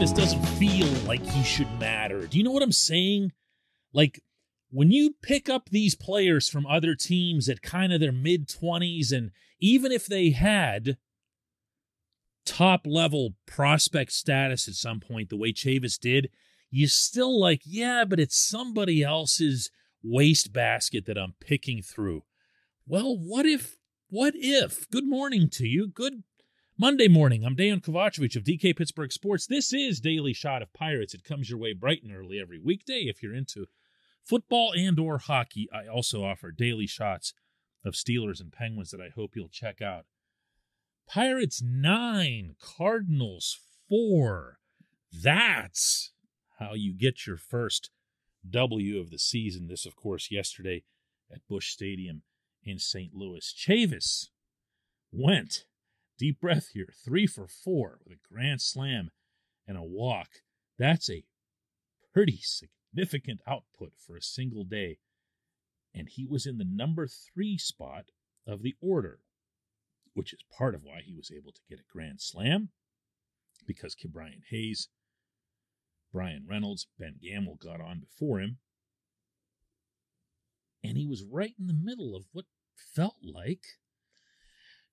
Chavis doesn't feel like he should matter. Do you know what I'm saying? Like when you pick up these players from other teams at kind of their mid 20s, and even if they had top level prospect status at some point, the way Chavis did, you still like, yeah, but it's somebody else's wastebasket that I'm picking through. Well, what if, what if? Good morning to you. Good Monday morning. I'm Dan Kovacevic of DK Pittsburgh Sports. This is Daily Shot of Pirates. It comes your way bright and early every weekday if you're into football and or hockey. I also offer daily shots of Steelers and Penguins that I hope you'll check out. Pirates 9, Cardinals 4. That's how you get your first W of the season. This, of course, yesterday at Busch Stadium in St. Louis. Chavis went, deep breath here, three for four with a grand slam and a walk. That's a pretty significant output for a single day. And he was in the number three spot of the order, which is part of why he was able to get a grand slam because Brian Hayes, Bryan Reynolds, Ben Gamel got on before him. And he was right in the middle of what felt like,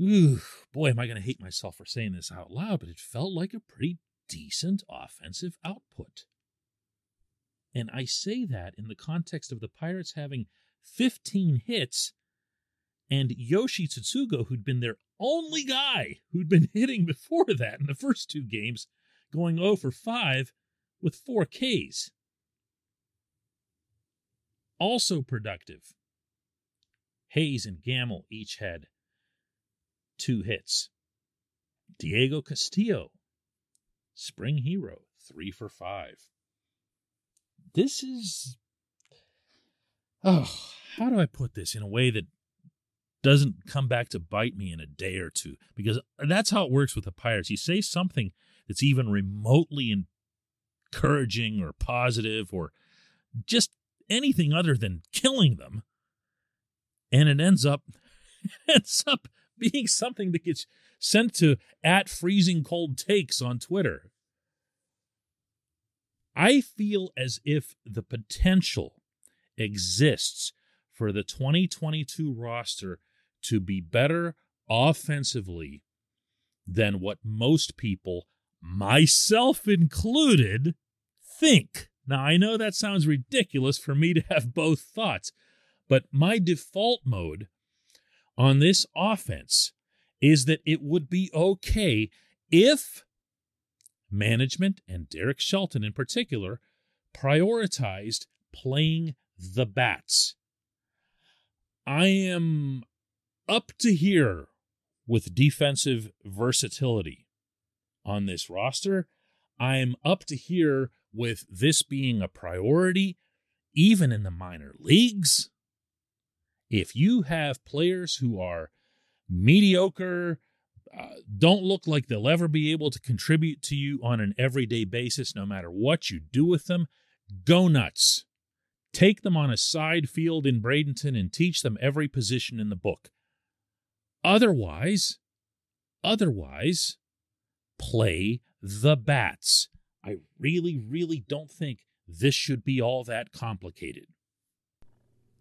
ooh, boy, am I going to hate myself for saying this out loud, but it felt like a pretty decent offensive output. And I say that in the context of the Pirates having 15 hits and Yoshi Tsutsugo, who'd been their only guy who'd been hitting before that in the first two games, going 0 for 5 with four Ks. Also productive. Hayes and Gamel each had two hits. Diego Castillo, spring hero, three for five. This is. Oh, how do I put this in a way that doesn't come back to bite me in a day or two? Because that's how it works with the Pirates. You say something that's even remotely encouraging or positive or just anything other than killing them, and it ends up ends up being something that gets sent to at freezing cold takes on Twitter. I feel as if the potential exists for the 2022 roster to be better offensively than what most people, myself included, think. Now, I know that sounds ridiculous for me to have both thoughts, but my default mode on this offense is that it would be okay if management and Derek Shelton in particular prioritized playing the bats. I am up to here with defensive versatility on this roster. I'm up to here with this being a priority, even in the minor leagues. If you have players who are mediocre, uh, don't look like they'll ever be able to contribute to you on an everyday basis, no matter what you do with them, go nuts. Take them on a side field in Bradenton and teach them every position in the book. Otherwise, otherwise, play the bats. I really, really don't think this should be all that complicated.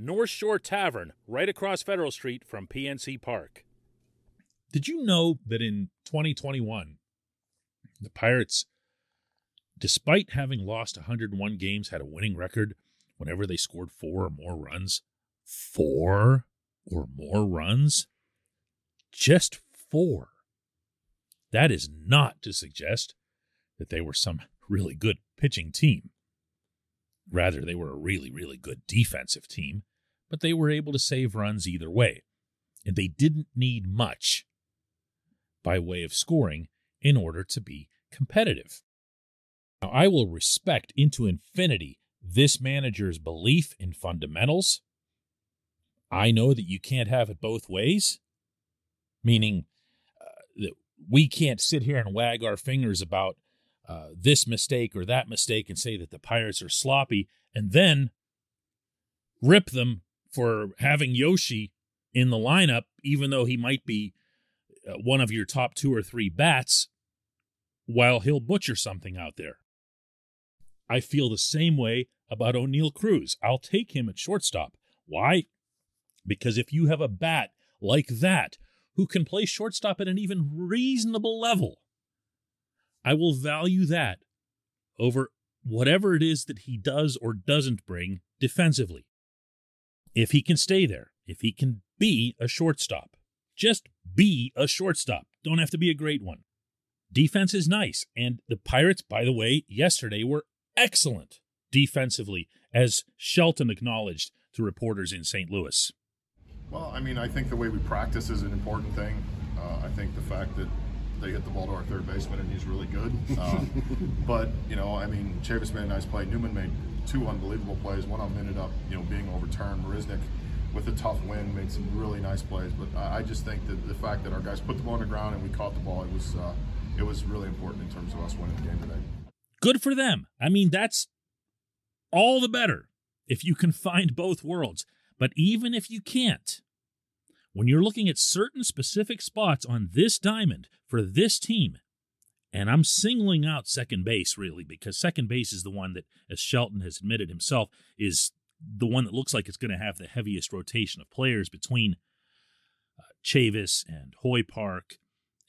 North Shore Tavern, right across Federal Street from PNC Park. Did you know that in 2021, the Pirates, despite having lost 101 games, had a winning record whenever they scored four or more runs? Four or more runs? Just four. That is not to suggest that they were some really good pitching team. Rather, they were a really, really good defensive team, but they were able to save runs either way. And they didn't need much by way of scoring in order to be competitive. Now, I will respect into infinity this manager's belief in fundamentals. I know that you can't have it both ways, meaning uh, that we can't sit here and wag our fingers about uh, this mistake or that mistake and say that the Pirates are sloppy and then rip them for having Yoshi in the lineup, even though he might be uh, one of your top two or three bats, while he'll butcher something out there. I feel the same way about Oneil Cruz. I'll take him at shortstop. Why? Because if you have a bat like that who can play shortstop at an even reasonable level, I will value that over whatever it is that he does or doesn't bring defensively. If he can stay there, if he can be a shortstop, just be a shortstop. Don't have to be a great one. Defense is nice. And the Pirates, by the way, yesterday were excellent defensively, as Shelton acknowledged to reporters in St. Louis. Well, I mean, I think the way we practice is an important thing. Uh, I think the fact that they hit the ball to our third baseman, and he's really good. Uh, but you know, I mean, Chavis made a nice play. Newman made two unbelievable plays. One of them ended up, you know, being overturned. Marisnick, with a tough win, made some really nice plays. But I, I just think that the fact that our guys put the ball on the ground and we caught the ball, it was uh, it was really important in terms of us winning the game today. Good for them. I mean, that's all the better if you can find both worlds. But even if you can't, when you're looking at certain specific spots on this diamond for this team, and I'm singling out second base really because second base is the one that, as Shelton has admitted himself, is the one that looks like it's going to have the heaviest rotation of players between uh, Chavis and Hoy Park,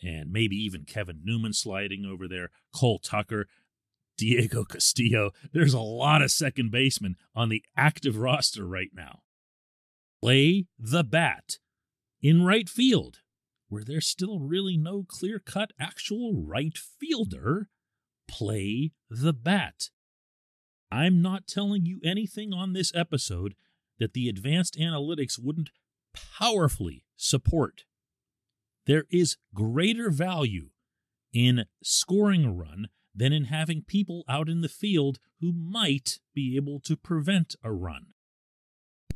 and maybe even Kevin Newman sliding over there, Cole Tucker, Diego Castillo. There's a lot of second basemen on the active roster right now. Play the bat in right field, where there's still really no clear cut actual right fielder, play the bat. I'm not telling you anything on this episode that the advanced analytics wouldn't powerfully support. There is greater value in scoring a run than in having people out in the field who might be able to prevent a run.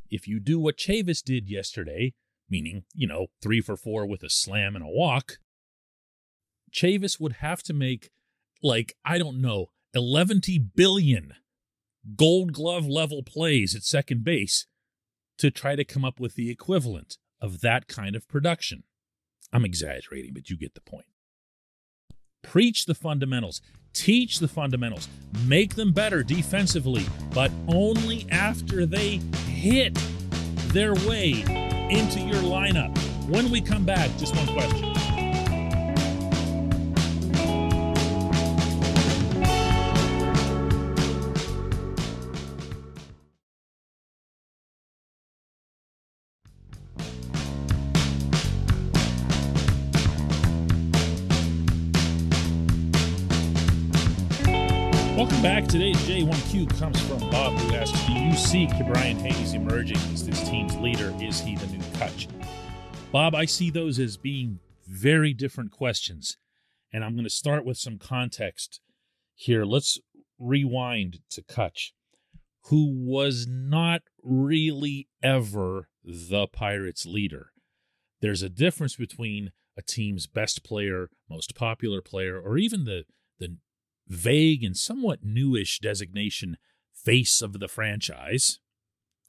If you do what Chavis did yesterday meaning, you know, three for four with a slam and a walk, Chavis would have to make, like, I don't know, 11 billion gold glove level plays at second base to try to come up with the equivalent of that kind of production. I'm exaggerating, but you get the point. Preach the fundamentals, teach the fundamentals, make them better defensively, but only after they hit their way into your lineup. When we come back, just one question. Welcome back. Today's J1Q comes from Bob, who asks Do you see Brian Hayes emerging as this team's leader? Is he the new Cutch? Bob, I see those as being very different questions. And I'm going to start with some context here. Let's rewind to Cutch, who was not really ever the Pirates' leader. There's a difference between a team's best player, most popular player, or even the the vague and somewhat newish designation face of the franchise.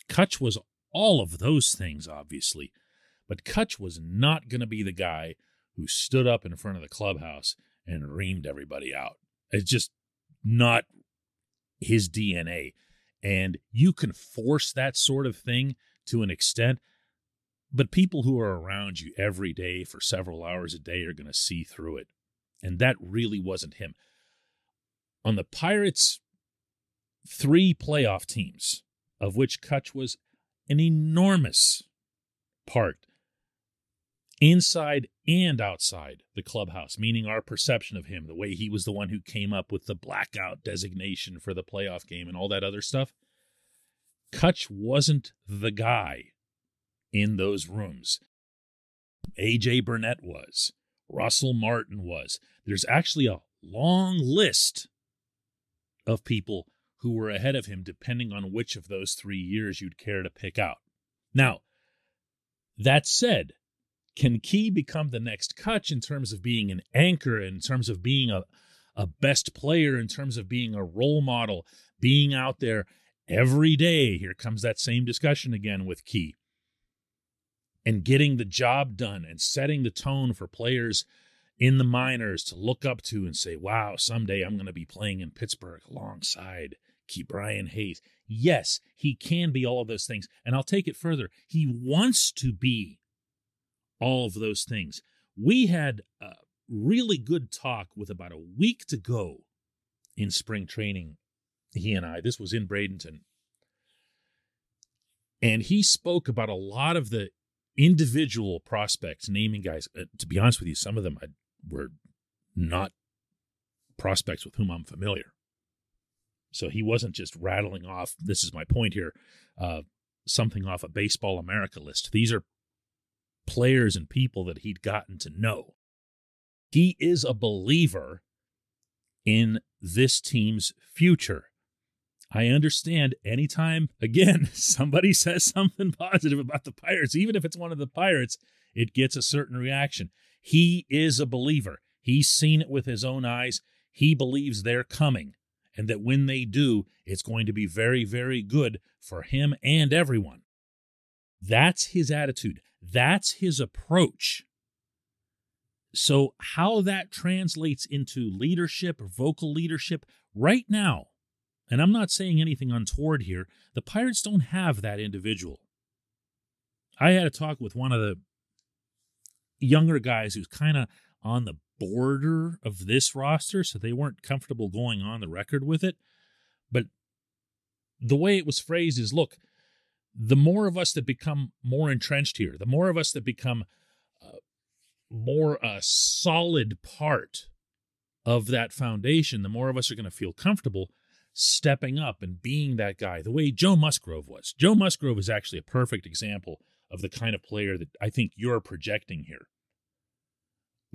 Cutch was all of those things, obviously, but Cutch was not going to be the guy who stood up in front of the clubhouse and reamed everybody out. It's just not his DNA. And you can force that sort of thing to an extent, but people who are around you every day for several hours a day are going to see through it. And that really wasn't him. On the Pirates' three playoff teams, of which Cutch was an enormous part, inside and outside the clubhouse, meaning our perception of him, the way he was the one who came up with the blackout designation for the playoff game and all that other stuff. Cutch wasn't the guy in those rooms. AJ Burnett was, Russell Martin was. There's actually a long list of people who were ahead of him, depending on which of those three years you'd care to pick out. Now, that said, can Ke become the next Cutch in terms of being an anchor, in terms of being a, a best player, in terms of being a role model, being out there every day? Here comes that same discussion again with Ke and getting the job done and setting the tone for players in the minors to look up to and say, wow, someday I'm going to be playing in Pittsburgh alongside Ke'Bryan Hayes. Yes, he can be all of those things. And I'll take it further. He wants to be all of those things. We had a really good talk with about a week to go in spring training, he and I. This was in Bradenton. And he spoke about a lot of the individual prospects, naming guys. Uh, to be honest with you, some of them I, were not prospects with whom I'm familiar. So he wasn't just rattling off, this is my point here, uh, something off a Baseball America list. These are players and people that he'd gotten to know. He is a believer in this team's future. I understand anytime, again, somebody says something positive about the Pirates, even if it's one of the Pirates, it gets a certain reaction. He is a believer. He's seen it with his own eyes. He believes they're coming and that when they do, it's going to be very, very good for him and everyone. That's his attitude. That's his approach. So, how that translates into leadership vocal leadership right now, and I'm not saying anything untoward here, the Pirates don't have that individual. I had a talk with one of the younger guys who's kind of on the border of this roster, so they weren't comfortable going on the record with it. But the way it was phrased is look, the more of us that become more entrenched here, the more of us that become uh, more a solid part of that foundation, the more of us are going to feel comfortable stepping up and being that guy, the way Joe Musgrove was. Joe Musgrove is actually a perfect example of the kind of player that I think you're projecting here.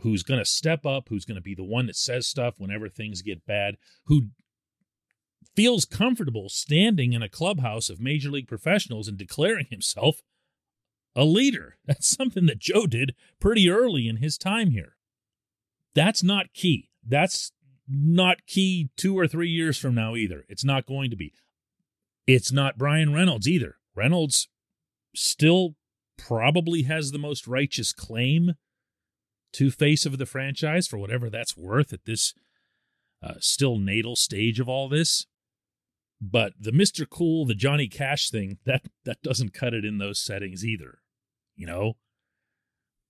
Who's going to step up, who's going to be the one that says stuff whenever things get bad, who feels comfortable standing in a clubhouse of major league professionals and declaring himself a leader. That's something that Joe did pretty early in his time here. That's not Ke. That's not Ke two or three years from now either. It's not going to be. It's not Bryan Reynolds either. Reynolds still probably has the most righteous claim to face of the franchise for whatever that's worth at this uh, still natal stage of all this. But the Mr. Cool, the Johnny Cash thing, that that doesn't cut it in those settings either. You know?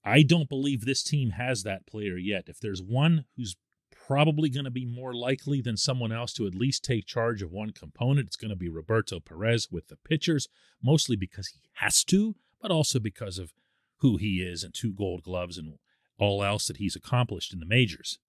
I don't believe this team has that player yet. If there's one who's probably going to be more likely than someone else to at least take charge of one component, it's going to be Roberto Perez with the pitchers, mostly because he has to, but also because of who he is and two gold gloves and all else that he's accomplished in the majors.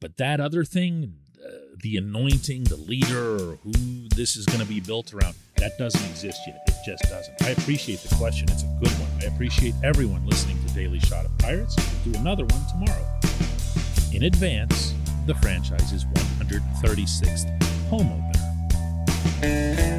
But that other thing, uh, the anointing, the leader, or who this is going to be built around, that doesn't exist yet. It just doesn't. I appreciate the question. It's a good one. I appreciate everyone listening to Daily Shot of Pirates. We'll do another one tomorrow. In advance, the franchise is 100 236th homer.